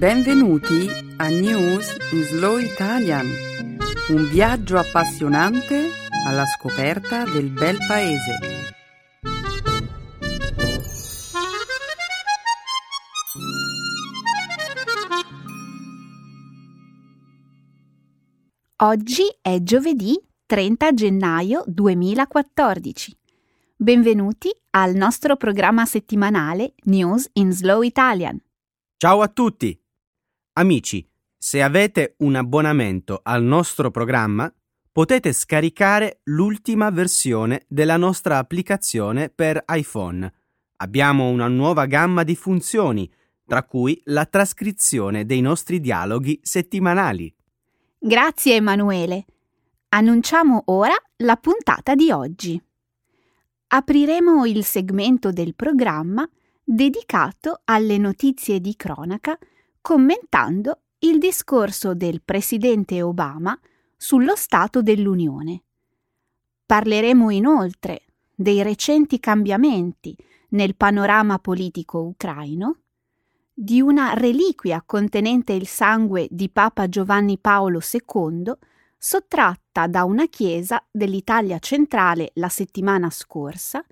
Benvenuti a News in Slow Italian, un viaggio appassionante alla scoperta del bel paese. Oggi è giovedì 30 gennaio 2014. Benvenuti al nostro programma settimanale News in Slow Italian. Ciao a tutti! Amici, se avete un abbonamento al nostro programma, potete scaricare l'ultima versione della nostra applicazione per iPhone. Abbiamo una nuova gamma di funzioni, tra cui la trascrizione dei nostri dialoghi settimanali. Grazie Emanuele. Annunciamo ora la puntata di oggi. Apriremo il segmento del programma dedicato alle notizie di cronaca commentando il discorso del presidente Obama sullo Stato dell'Unione. Parleremo inoltre dei recenti cambiamenti nel panorama politico ucraino, di una reliquia contenente il sangue di Papa Giovanni Paolo II sottratta da una chiesa dell'Italia centrale la settimana scorsa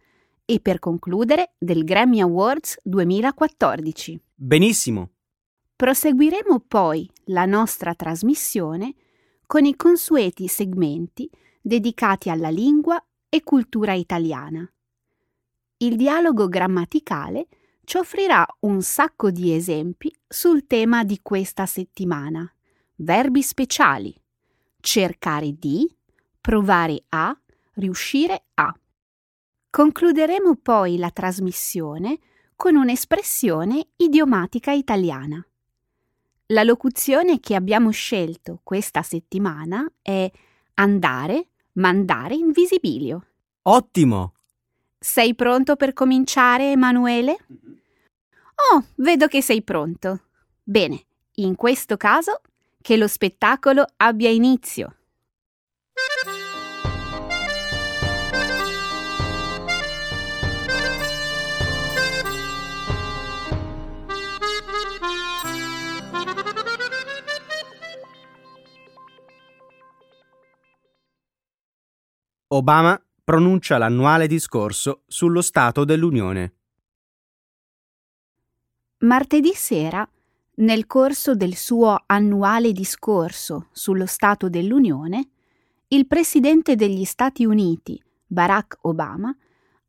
e per concludere del Grammy Awards 2014. Benissimo! Proseguiremo poi la nostra trasmissione con i consueti segmenti dedicati alla lingua e cultura italiana. Il dialogo grammaticale ci offrirà un sacco di esempi sul tema di questa settimana. Verbi speciali. Cercare di, provare a, riuscire a. Concluderemo poi la trasmissione con un'espressione idiomatica italiana. La locuzione che abbiamo scelto questa settimana è andare, mandare in visibilio. Ottimo! Sei pronto per cominciare, Emanuele? Oh, vedo che sei pronto. Bene, in questo caso, che lo spettacolo abbia inizio. Obama pronuncia l'annuale discorso sullo Stato dell'Unione. Martedì sera, nel corso del suo annuale discorso sullo Stato dell'Unione, il Presidente degli Stati Uniti, Barack Obama,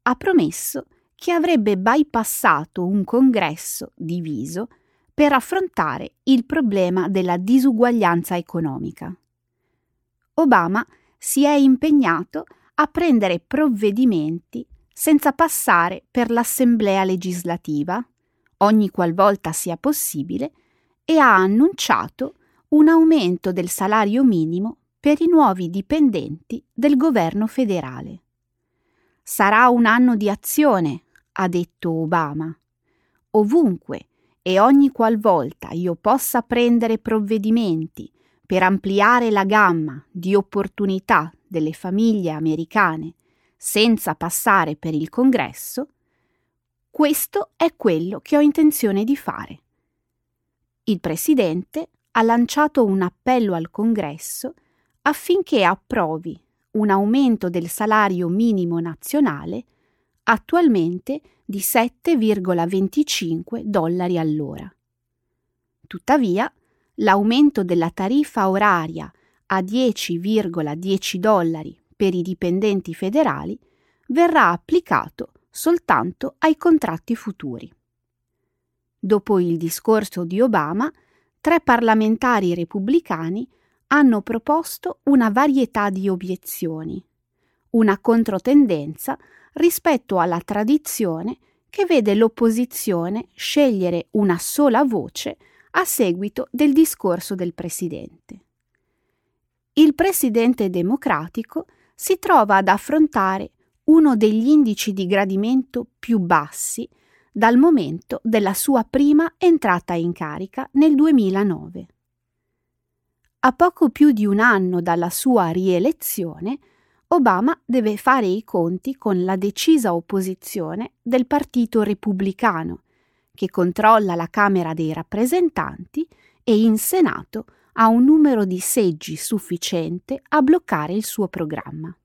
ha promesso che avrebbe bypassato un congresso diviso per affrontare il problema della disuguaglianza economica. Obama si è impegnato a prendere provvedimenti senza passare per l'Assemblea legislativa, ogni qualvolta sia possibile, e ha annunciato un aumento del salario minimo per i nuovi dipendenti del governo federale. Sarà un anno di azione, ha detto Obama. Ovunque e ogni qualvolta io possa prendere provvedimenti per ampliare la gamma di opportunità delle famiglie americane senza passare per il congresso, questo è quello che ho intenzione di fare. Il Presidente ha lanciato un appello al Congresso affinché approvi un aumento del salario minimo nazionale attualmente di 7,25 dollari all'ora. Tuttavia, l'aumento della tariffa oraria a 10,10 dollari per i dipendenti federali verrà applicato soltanto ai contratti futuri. Dopo il discorso di Obama, tre parlamentari repubblicani hanno proposto una varietà di obiezioni, una controtendenza rispetto alla tradizione che vede l'opposizione scegliere una sola voce a seguito del discorso del Presidente. Il Presidente democratico si trova ad affrontare uno degli indici di gradimento più bassi dal momento della sua prima entrata in carica nel 2009. A poco più di un anno dalla sua rielezione, Obama deve fare i conti con la decisa opposizione del Partito Repubblicano, che controlla la Camera dei rappresentanti e in Senato ha un numero di seggi sufficiente a bloccare il suo programma.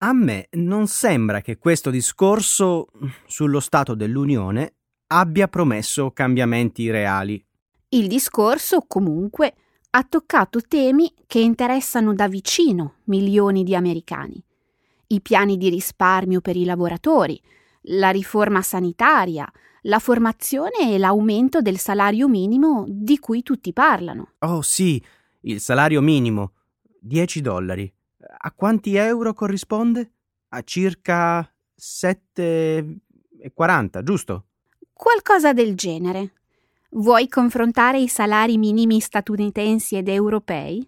A me non sembra che questo discorso sullo Stato dell'Unione abbia promesso cambiamenti reali. Il discorso, comunque, ha toccato temi che interessano da vicino milioni di americani. I piani di risparmio per i lavoratori, la riforma sanitaria, la formazione e l'aumento del salario minimo di cui tutti parlano. Oh sì, il salario minimo. 10 dollari. A quanti euro corrisponde? A circa 7,40, giusto? Qualcosa del genere. Vuoi confrontare i salari minimi statunitensi ed europei?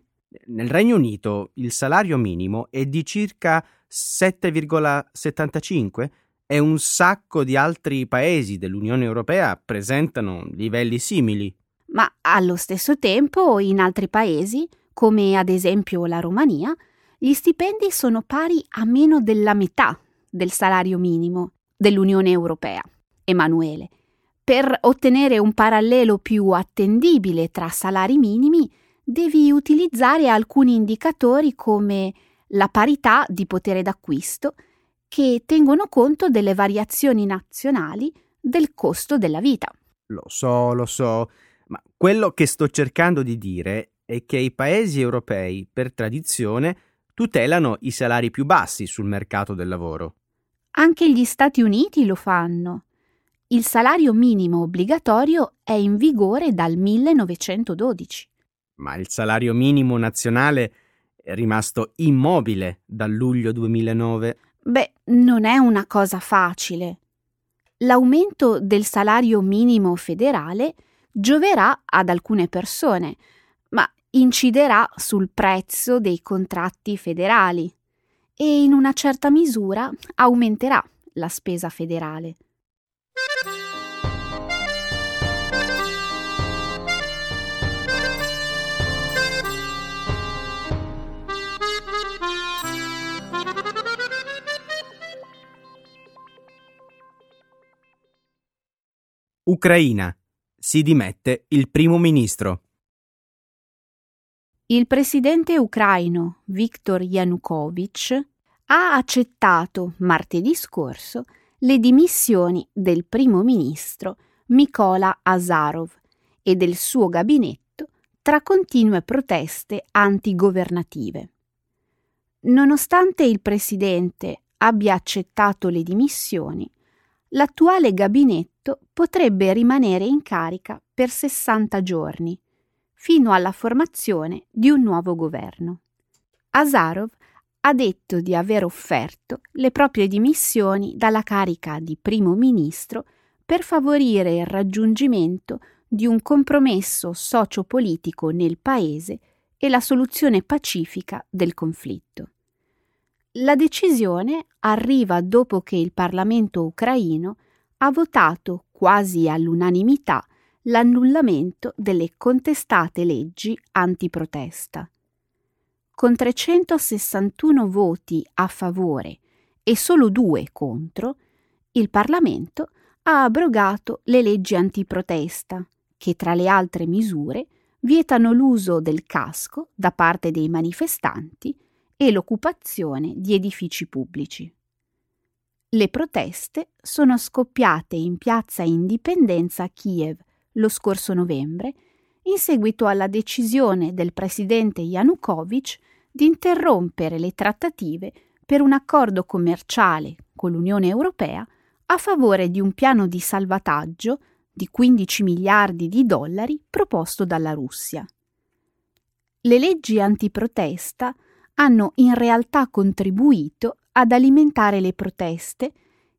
Nel Regno Unito il salario minimo è di circa 7,75 e un sacco di altri paesi dell'Unione Europea presentano livelli simili. Ma allo stesso tempo in altri paesi, come ad esempio la Romania, gli stipendi sono pari a meno della metà del salario minimo dell'Unione Europea. Emanuele, per ottenere un parallelo più attendibile tra salari minimi, devi utilizzare alcuni indicatori come la parità di potere d'acquisto, che tengono conto delle variazioni nazionali del costo della vita. Lo so, lo so, ma quello che sto cercando di dire è che i paesi europei, per tradizione, tutelano i salari più bassi sul mercato del lavoro. Anche gli Stati Uniti lo fanno. Il salario minimo obbligatorio è in vigore dal 1912. Ma il salario minimo nazionale è rimasto immobile dal luglio 2009. Beh, non è una cosa facile. L'aumento del salario minimo federale gioverà ad alcune persone, ma inciderà sul prezzo dei contratti federali e in una certa misura aumenterà la spesa federale. Ucraina. Si dimette il primo ministro. Il presidente ucraino Viktor Yanukovych ha accettato martedì scorso le dimissioni del primo ministro Mykola Azarov e del suo gabinetto tra continue proteste antigovernative. Nonostante il presidente abbia accettato le dimissioni, l'attuale gabinetto potrebbe rimanere in carica per 60 giorni, fino alla formazione di un nuovo governo. Azarov ha detto di aver offerto le proprie dimissioni dalla carica di primo ministro per favorire il raggiungimento di un compromesso sociopolitico nel paese e la soluzione pacifica del conflitto. La decisione arriva dopo che il Parlamento ucraino ha votato quasi all'unanimità l'annullamento delle contestate leggi antiprotesta. Con 361 voti a favore e solo due contro, il Parlamento ha abrogato le leggi antiprotesta, che tra le altre misure vietano l'uso del casco da parte dei manifestanti e l'occupazione di edifici pubblici. Le proteste sono scoppiate in piazza Indipendenza a Kiev lo scorso novembre in seguito alla decisione del presidente Yanukovych di interrompere le trattative per un accordo commerciale con l'Unione Europea a favore di un piano di salvataggio di 15 miliardi di dollari proposto dalla Russia. Le leggi antiprotesta hanno in realtà contribuito ad alimentare le proteste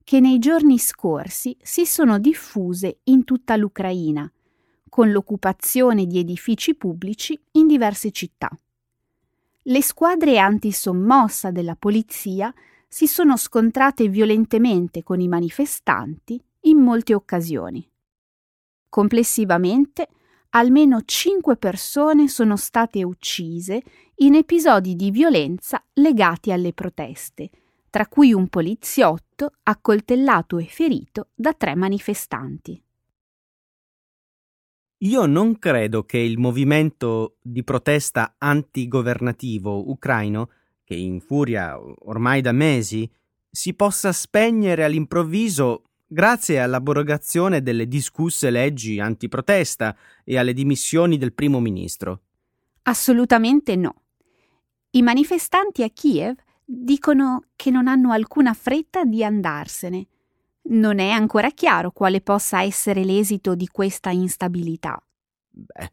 che nei giorni scorsi si sono diffuse in tutta l'Ucraina, con l'occupazione di edifici pubblici in diverse città. Le squadre antisommossa della polizia si sono scontrate violentemente con i manifestanti in molte occasioni. Complessivamente almeno cinque persone sono state uccise in episodi di violenza legati alle proteste, tra cui un poliziotto accoltellato e ferito da tre manifestanti. Io non credo che il movimento di protesta antigovernativo ucraino, che infuria ormai da mesi, si possa spegnere all'improvviso grazie all'abrogazione delle discusse leggi antiprotesta e alle dimissioni del primo ministro. Assolutamente no. I manifestanti a Kiev dicono che non hanno alcuna fretta di andarsene. Non è ancora chiaro quale possa essere l'esito di questa instabilità. Beh,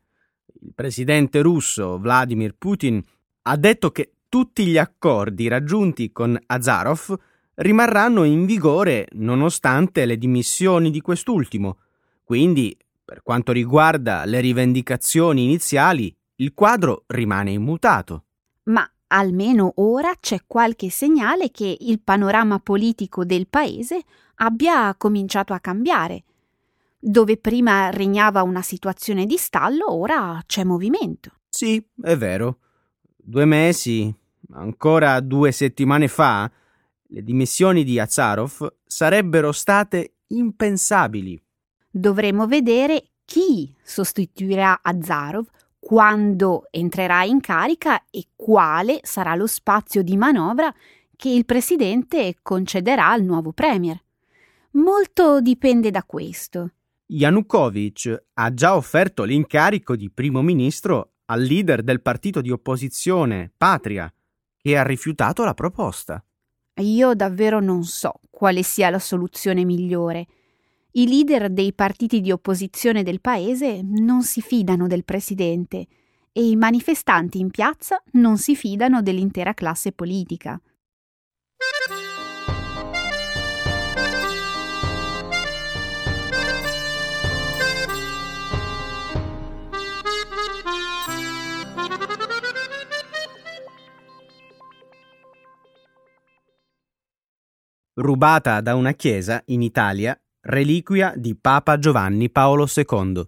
il presidente russo Vladimir Putin ha detto che tutti gli accordi raggiunti con Azarov rimarranno in vigore nonostante le dimissioni di quest'ultimo. Quindi, per quanto riguarda le rivendicazioni iniziali, il quadro rimane immutato. Ma almeno ora c'è qualche segnale che il panorama politico del paese abbia cominciato a cambiare. Dove prima regnava una situazione di stallo, ora c'è movimento. Sì, è vero. Due mesi, ancora due settimane fa, le dimissioni di Azarov sarebbero state impensabili. Dovremo vedere chi sostituirà Azarov quando entrerà in carica e quale sarà lo spazio di manovra che il presidente concederà al nuovo premier. Molto dipende da questo. Yanukovych ha già offerto l'incarico di primo ministro al leader del partito di opposizione Patria, che ha rifiutato la proposta. Io davvero non so quale sia la soluzione migliore. I leader dei partiti di opposizione del paese non si fidano del presidente e i manifestanti in piazza non si fidano dell'intera classe politica. Rubata da una chiesa in Italia Reliquia di Papa Giovanni Paolo II.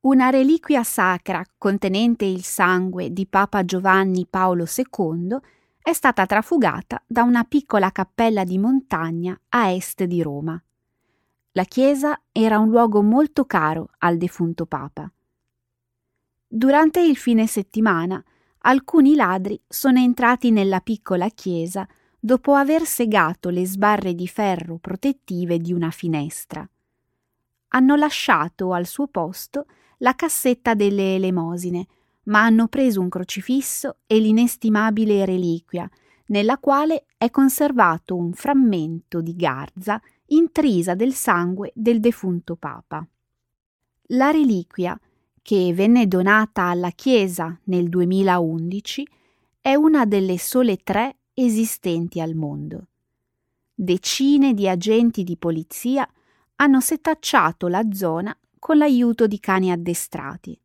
Una reliquia sacra contenente il sangue di Papa Giovanni Paolo II è stata trafugata da una piccola cappella di montagna a est di Roma. La chiesa era un luogo molto caro al defunto Papa. Durante il fine settimana alcuni ladri sono entrati nella piccola chiesa dopo aver segato le sbarre di ferro protettive di una finestra. Hanno lasciato al suo posto la cassetta delle elemosine, ma hanno preso un crocifisso e l'inestimabile reliquia, nella quale è conservato un frammento di garza intrisa del sangue del defunto Papa. La reliquia, che venne donata alla Chiesa nel 2011, è una delle sole tre esistenti al mondo. Decine di agenti di polizia hanno setacciato la zona con l'aiuto di cani addestrati.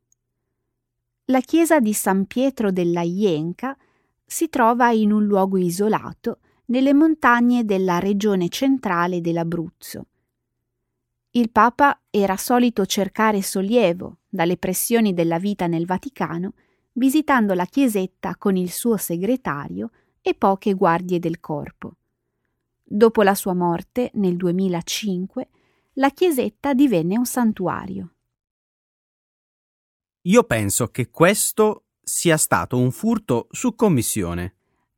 La chiesa di San Pietro della Ienca si trova in un luogo isolato nelle montagne della regione centrale dell'Abruzzo. Il Papa era solito cercare sollievo dalle pressioni della vita nel Vaticano visitando la chiesetta con il suo segretario e poche guardie del corpo. Dopo la sua morte, nel 2005, la chiesetta divenne un santuario. Io penso che questo sia stato un furto su commissione.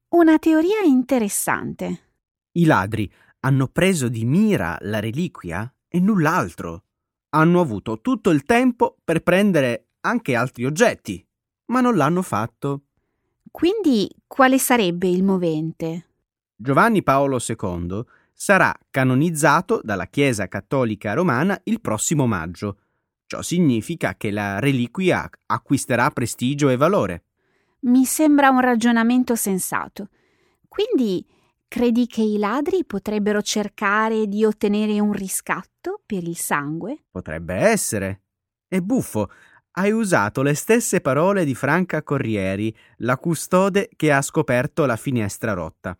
Una teoria interessante. I ladri hanno preso di mira la reliquia e null'altro. Hanno avuto tutto il tempo per prendere anche altri oggetti, ma non l'hanno fatto. Quindi quale sarebbe il movente? Giovanni Paolo II sarà canonizzato dalla Chiesa Cattolica Romana il prossimo maggio. Ciò significa che la reliquia acquisterà prestigio e valore. Mi sembra un ragionamento sensato. Quindi credi che i ladri potrebbero cercare di ottenere un riscatto per il sangue? Potrebbe essere. È buffo, hai usato le stesse parole di Franca Corrieri, la custode che ha scoperto la finestra rotta.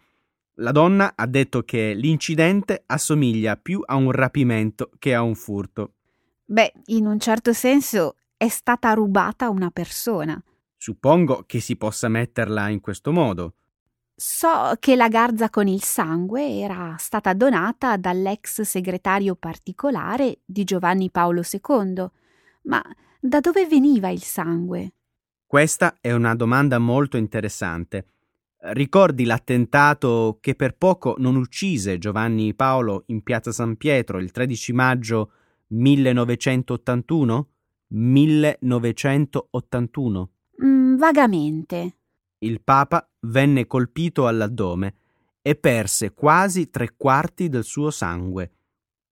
La donna ha detto che l'incidente assomiglia più a un rapimento che a un furto. Beh, in un certo senso è stata rubata una persona. Suppongo che si possa metterla in questo modo. So che la garza con il sangue era stata donata dall'ex segretario particolare di Giovanni Paolo II, ma da dove veniva il sangue? Questa è una domanda molto interessante. Ricordi l'attentato che per poco non uccise Giovanni Paolo in piazza San Pietro il 13 maggio 1981? 1981. Mm, vagamente. Il Papa venne colpito all'addome e perse quasi tre quarti del suo sangue.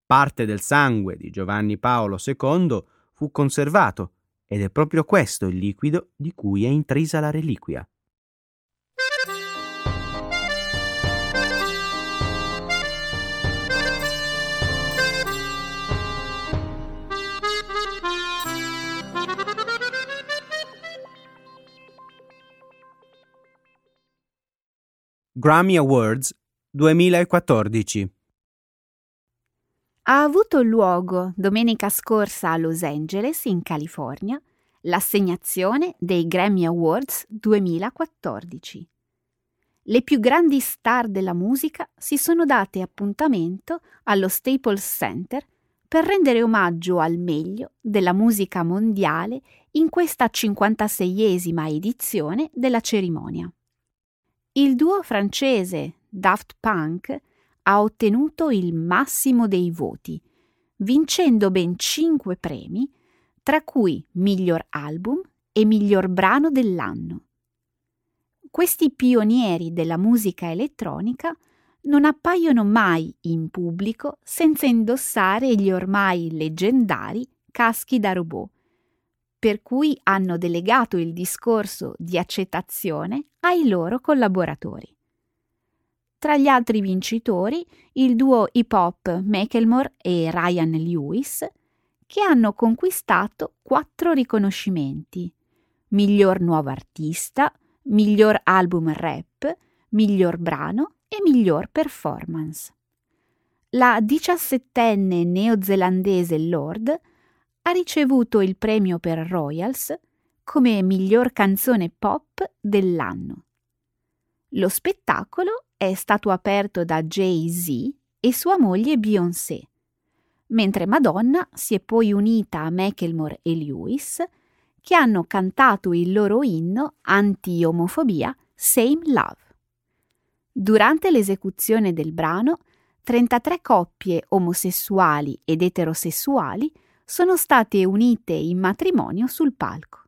Parte del sangue di Giovanni Paolo II fu conservato ed è proprio questo il liquido di cui è intrisa la reliquia. Grammy Awards 2014 Ha avuto luogo domenica scorsa a Los Angeles, in California, l'assegnazione dei Grammy Awards 2014. Le più grandi star della musica si sono date appuntamento allo Staples Center per rendere omaggio al meglio della musica mondiale in questa 56esima edizione della cerimonia. Il duo francese Daft Punk ha ottenuto il massimo dei voti, vincendo ben cinque premi, tra cui miglior album e miglior brano dell'anno. Questi pionieri della musica elettronica non appaiono mai in pubblico senza indossare gli ormai leggendari caschi da robot per cui hanno delegato il discorso di accettazione ai loro collaboratori. Tra gli altri vincitori, il duo hip hop Macklemore e Ryan Lewis, che hanno conquistato quattro riconoscimenti: miglior nuovo artista, miglior album rap, miglior brano e miglior performance. La diciassettenne neozelandese Lord ha ricevuto il premio per Royals come miglior canzone pop dell'anno. Lo spettacolo è stato aperto da Jay-Z e sua moglie Beyoncé, mentre Madonna si è poi unita a Macklemore e Lewis, che hanno cantato il loro inno anti-omofobia Same Love. Durante l'esecuzione del brano, 33 coppie omosessuali ed eterosessuali sono state unite in matrimonio sul palco.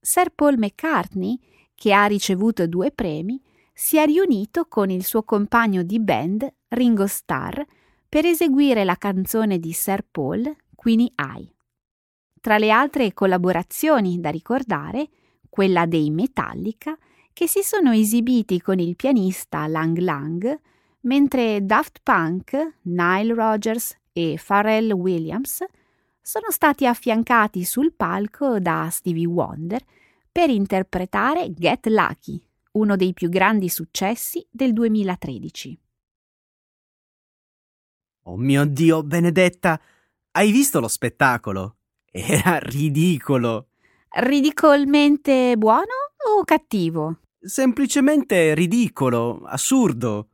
Sir Paul McCartney, che ha ricevuto due premi, si è riunito con il suo compagno di band Ringo Starr per eseguire la canzone di Sir Paul, Queenie Eye. Tra le altre collaborazioni da ricordare, quella dei Metallica, che si sono esibiti con il pianista Lang Lang, mentre Daft Punk, Nile Rodgers e Pharrell Williams sono stati affiancati sul palco da Stevie Wonder per interpretare Get Lucky, uno dei più grandi successi del 2013. Oh mio Dio, Benedetta, hai visto lo spettacolo? Era ridicolo. Ridicolmente buono o cattivo? Semplicemente ridicolo, assurdo.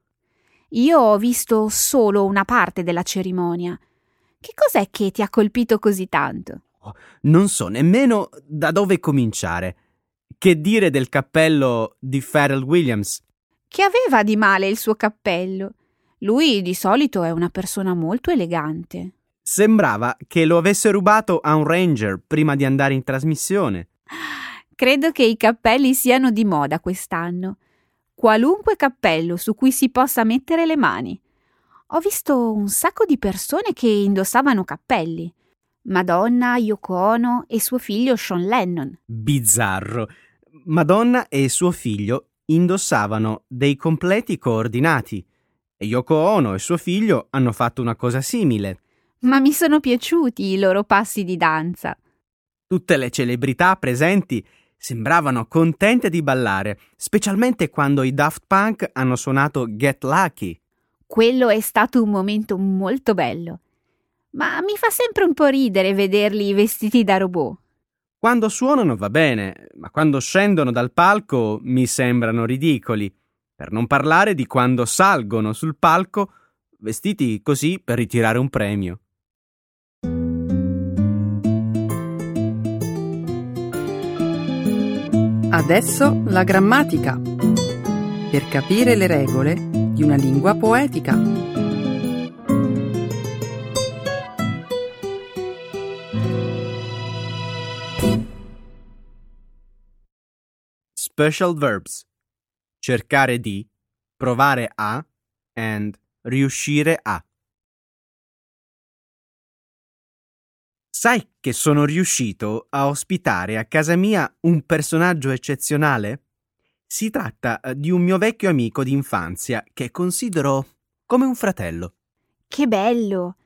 Io ho visto solo una parte della cerimonia che cos'è che ti ha colpito così tanto? Oh, non so nemmeno da dove cominciare. Che dire del cappello di Pharrell Williams? Che aveva di male il suo cappello? Lui di solito è una persona molto elegante. Sembrava che lo avesse rubato a un ranger prima di andare in trasmissione. Credo che i cappelli siano di moda quest'anno. Qualunque cappello su cui si possa mettere le mani. Ho visto un sacco di persone che indossavano cappelli. Madonna, Yoko Ono e suo figlio Sean Lennon. Bizzarro. Madonna e suo figlio indossavano dei completi coordinati e Yoko Ono e suo figlio hanno fatto una cosa simile. Ma mi sono piaciuti i loro passi di danza. Tutte le celebrità presenti sembravano contente di ballare, specialmente quando i Daft Punk hanno suonato Get Lucky. Quello è stato un momento molto bello. Ma mi fa sempre un po' ridere vederli vestiti da robot. Quando suonano va bene, ma quando scendono dal palco mi sembrano ridicoli. Per non parlare di quando salgono sul palco vestiti così per ritirare un premio. Adesso la grammatica. Per capire le regole di una lingua poetica. Special verbs. Cercare di, provare a, and riuscire a. Sai che sono riuscito a ospitare a casa mia un personaggio eccezionale? Si tratta eh, di un mio vecchio amico d'infanzia che considero come un fratello. Che bello!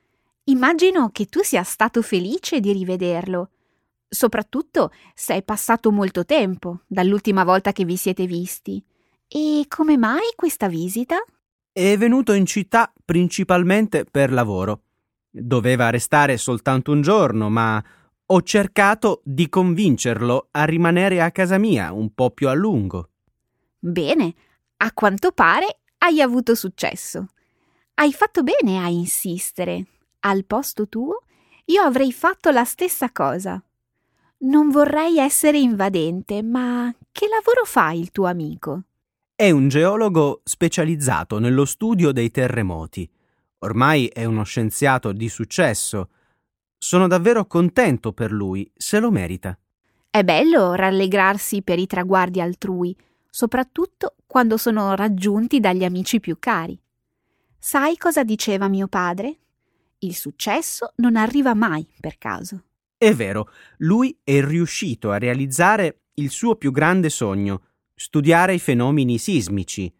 Immagino che tu sia stato felice di rivederlo, soprattutto se è passato molto tempo dall'ultima volta che vi siete visti. E come mai questa visita? È venuto in città principalmente per lavoro. Doveva restare soltanto un giorno, ma ho cercato di convincerlo a rimanere a casa mia un po' più a lungo. Bene, a quanto pare hai avuto successo. Hai fatto bene a insistere. Al posto tuo io avrei fatto la stessa cosa. Non vorrei essere invadente, ma che lavoro fa il tuo amico? È un geologo specializzato nello studio dei terremoti. Ormai è uno scienziato di successo. Sono davvero contento per lui, se lo merita. È bello rallegrarsi per i traguardi altrui, soprattutto quando sono raggiunti dagli amici più cari. Sai cosa diceva mio padre? Il successo non arriva mai per caso. È vero, lui è riuscito a realizzare il suo più grande sogno, studiare i fenomeni sismici.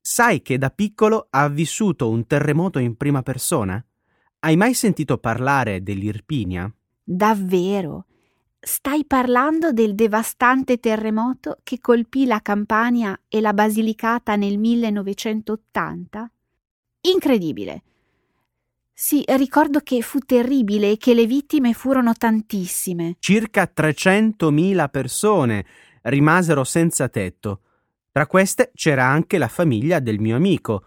Sai che da piccolo ha vissuto un terremoto in prima persona? Hai mai sentito parlare dell'Irpinia? Davvero? Stai parlando del devastante terremoto che colpì la Campania e la Basilicata nel 1980? Incredibile. Sì, ricordo che fu terribile e che le vittime furono tantissime. Circa 300.000 persone rimasero senza tetto. Tra queste c'era anche la famiglia del mio amico.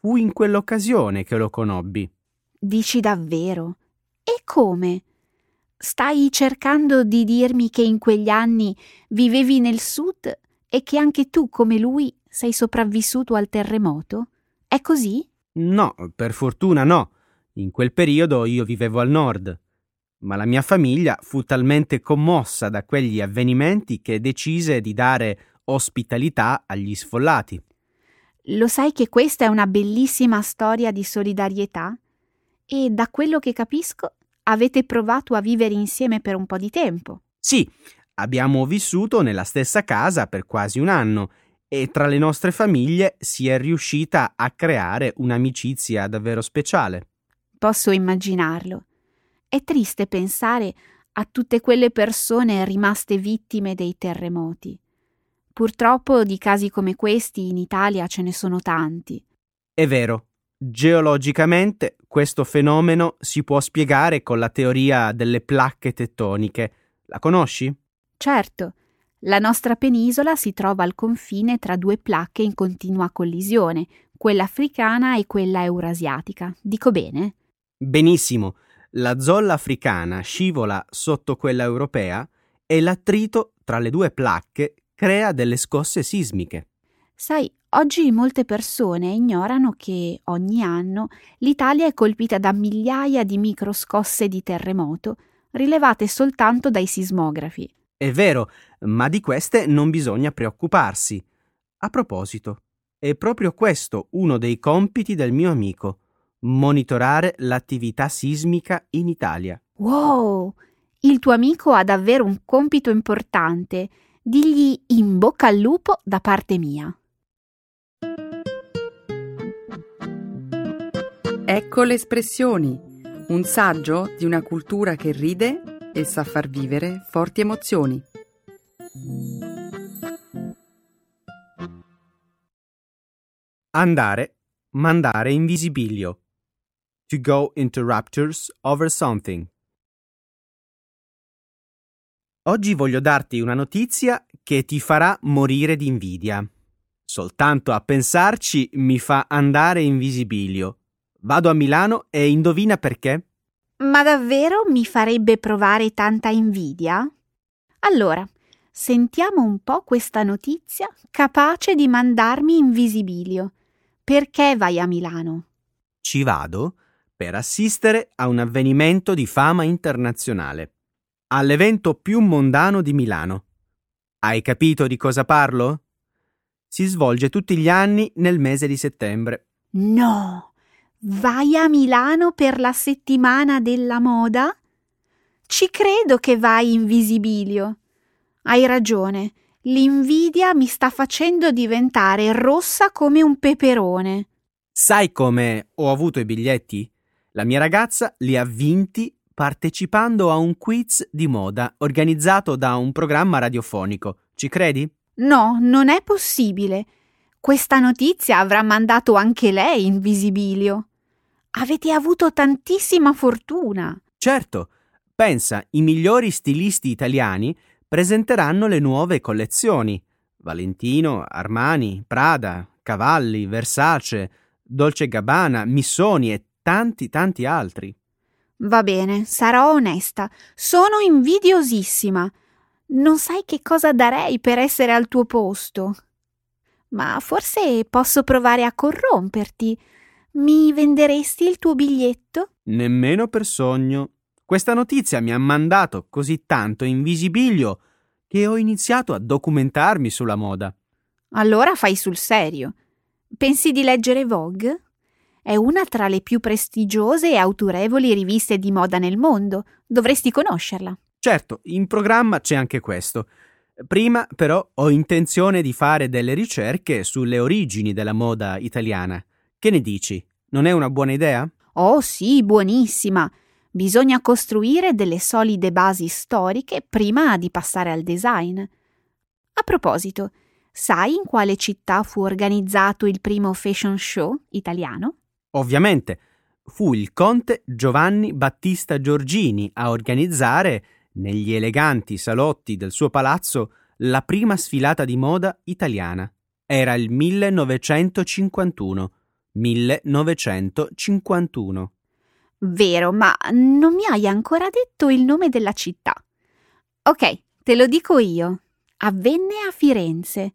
Fu in quell'occasione che lo conobbi. Dici davvero? E come? Stai cercando di dirmi che in quegli anni vivevi nel sud e che anche tu, come lui, sei sopravvissuto al terremoto? È così? No, per fortuna no. In quel periodo io vivevo al nord. Ma la mia famiglia fu talmente commossa da quegli avvenimenti che decise di dare ospitalità agli sfollati. Lo sai che questa è una bellissima storia di solidarietà? E da quello che capisco avete provato a vivere insieme per un po' di tempo. Sì, abbiamo vissuto nella stessa casa per quasi un anno e tra le nostre famiglie si è riuscita a creare un'amicizia davvero speciale. Posso immaginarlo. È triste pensare a tutte quelle persone rimaste vittime dei terremoti. Purtroppo di casi come questi in Italia ce ne sono tanti. È vero, geologicamente questo fenomeno si può spiegare con la teoria delle placche tettoniche. La conosci? Certo. La nostra penisola si trova al confine tra due placche in continua collisione, quella africana e quella eurasiatica. Dico bene? Benissimo. La zolla africana scivola sotto quella europea e l'attrito tra le due placche crea delle scosse sismiche. Sai, oggi molte persone ignorano che ogni anno l'Italia è colpita da migliaia di microscosse di terremoto rilevate soltanto dai sismografi. È vero, ma di queste non bisogna preoccuparsi. A proposito, è proprio questo uno dei compiti del mio amico monitorare l'attività sismica in Italia. Wow! Il tuo amico ha davvero un compito importante digli in bocca al lupo da parte mia. Ecco le espressioni, un saggio di una cultura che ride e sa far vivere forti emozioni. Andare, mandare in visibilio. To go into raptures over something. Oggi voglio darti una notizia che ti farà morire di invidia. Soltanto a pensarci mi fa andare in visibilio. Vado a Milano e indovina perché? Ma davvero mi farebbe provare tanta invidia? Allora, sentiamo un po' questa notizia capace di mandarmi in visibilio. Perché vai a Milano? Ci vado per assistere a un avvenimento di fama internazionale, all'evento più mondano di Milano. Hai capito di cosa parlo? Si svolge tutti gli anni nel mese di settembre. No! Vai a Milano per la settimana della moda? Ci credo che vai in visibilio. Hai ragione, l'invidia mi sta facendo diventare rossa come un peperone. Sai come ho avuto i biglietti? La mia ragazza li ha vinti partecipando a un quiz di moda organizzato da un programma radiofonico. Ci credi? No, non è possibile. Questa notizia avrà mandato anche lei in visibilio. Avete avuto tantissima fortuna. Certo, pensa, i migliori stilisti italiani presenteranno le nuove collezioni. Valentino, Armani, Prada, Cavalli, Versace, Dolce Gabbana, Missoni e tanti tanti altri. Va bene, sarò onesta. Sono invidiosissima. Non sai che cosa darei per essere al tuo posto. Ma forse posso provare a corromperti. Mi venderesti il tuo biglietto? Nemmeno per sogno. Questa notizia mi ha mandato così tanto in visibilio che ho iniziato a documentarmi sulla moda. Allora fai sul serio. Pensi di leggere Vogue? È una tra le più prestigiose e autorevoli riviste di moda nel mondo. Dovresti conoscerla. Certo, in programma c'è anche questo. Prima, però, ho intenzione di fare delle ricerche sulle origini della moda italiana. Che ne dici? Non è una buona idea? Oh sì, buonissima. Bisogna costruire delle solide basi storiche prima di passare al design. A proposito, sai in quale città fu organizzato il primo fashion show italiano? Ovviamente, fu il conte Giovanni Battista Giorgini a organizzare negli eleganti salotti del suo palazzo la prima sfilata di moda italiana. Era il 1951. 1951. Vero, ma non mi hai ancora detto il nome della città. Ok, te lo dico io. Avvenne a Firenze.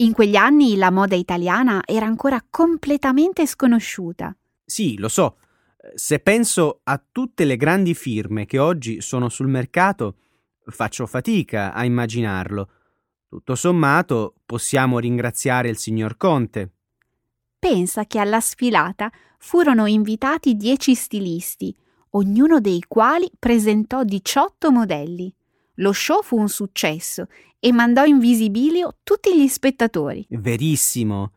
In quegli anni la moda italiana era ancora completamente sconosciuta. Sì, lo so. Se penso a tutte le grandi firme che oggi sono sul mercato, faccio fatica a immaginarlo. Tutto sommato, possiamo ringraziare il signor Conte. Pensa che alla sfilata furono invitati dieci stilisti, ognuno dei quali presentò 18 modelli. Lo show fu un successo e mandò in visibilio tutti gli spettatori. Verissimo.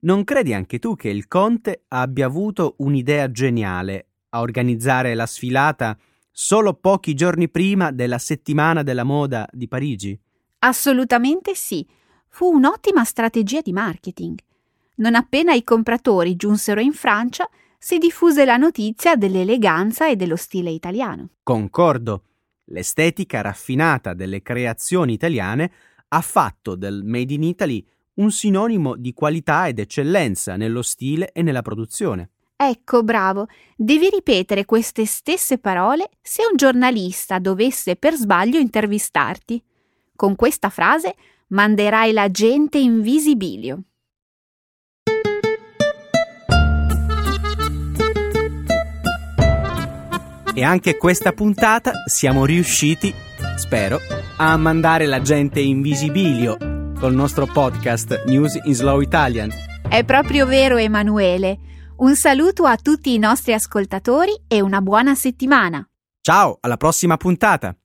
Non credi anche tu che il conte abbia avuto un'idea geniale a organizzare la sfilata solo pochi giorni prima della settimana della moda di Parigi? Assolutamente sì. Fu un'ottima strategia di marketing. Non appena i compratori giunsero in Francia, si diffuse la notizia dell'eleganza e dello stile italiano. Concordo. L'estetica raffinata delle creazioni italiane ha fatto del Made in Italy un sinonimo di qualità ed eccellenza nello stile e nella produzione. Ecco, bravo, devi ripetere queste stesse parole se un giornalista dovesse per sbaglio intervistarti. Con questa frase manderai la gente in visibilio. E anche questa puntata siamo riusciti, spero, a mandare la gente in visibilio col nostro podcast News in Slow Italian. È proprio vero, Emanuele. Un saluto a tutti i nostri ascoltatori e una buona settimana. Ciao, alla prossima puntata!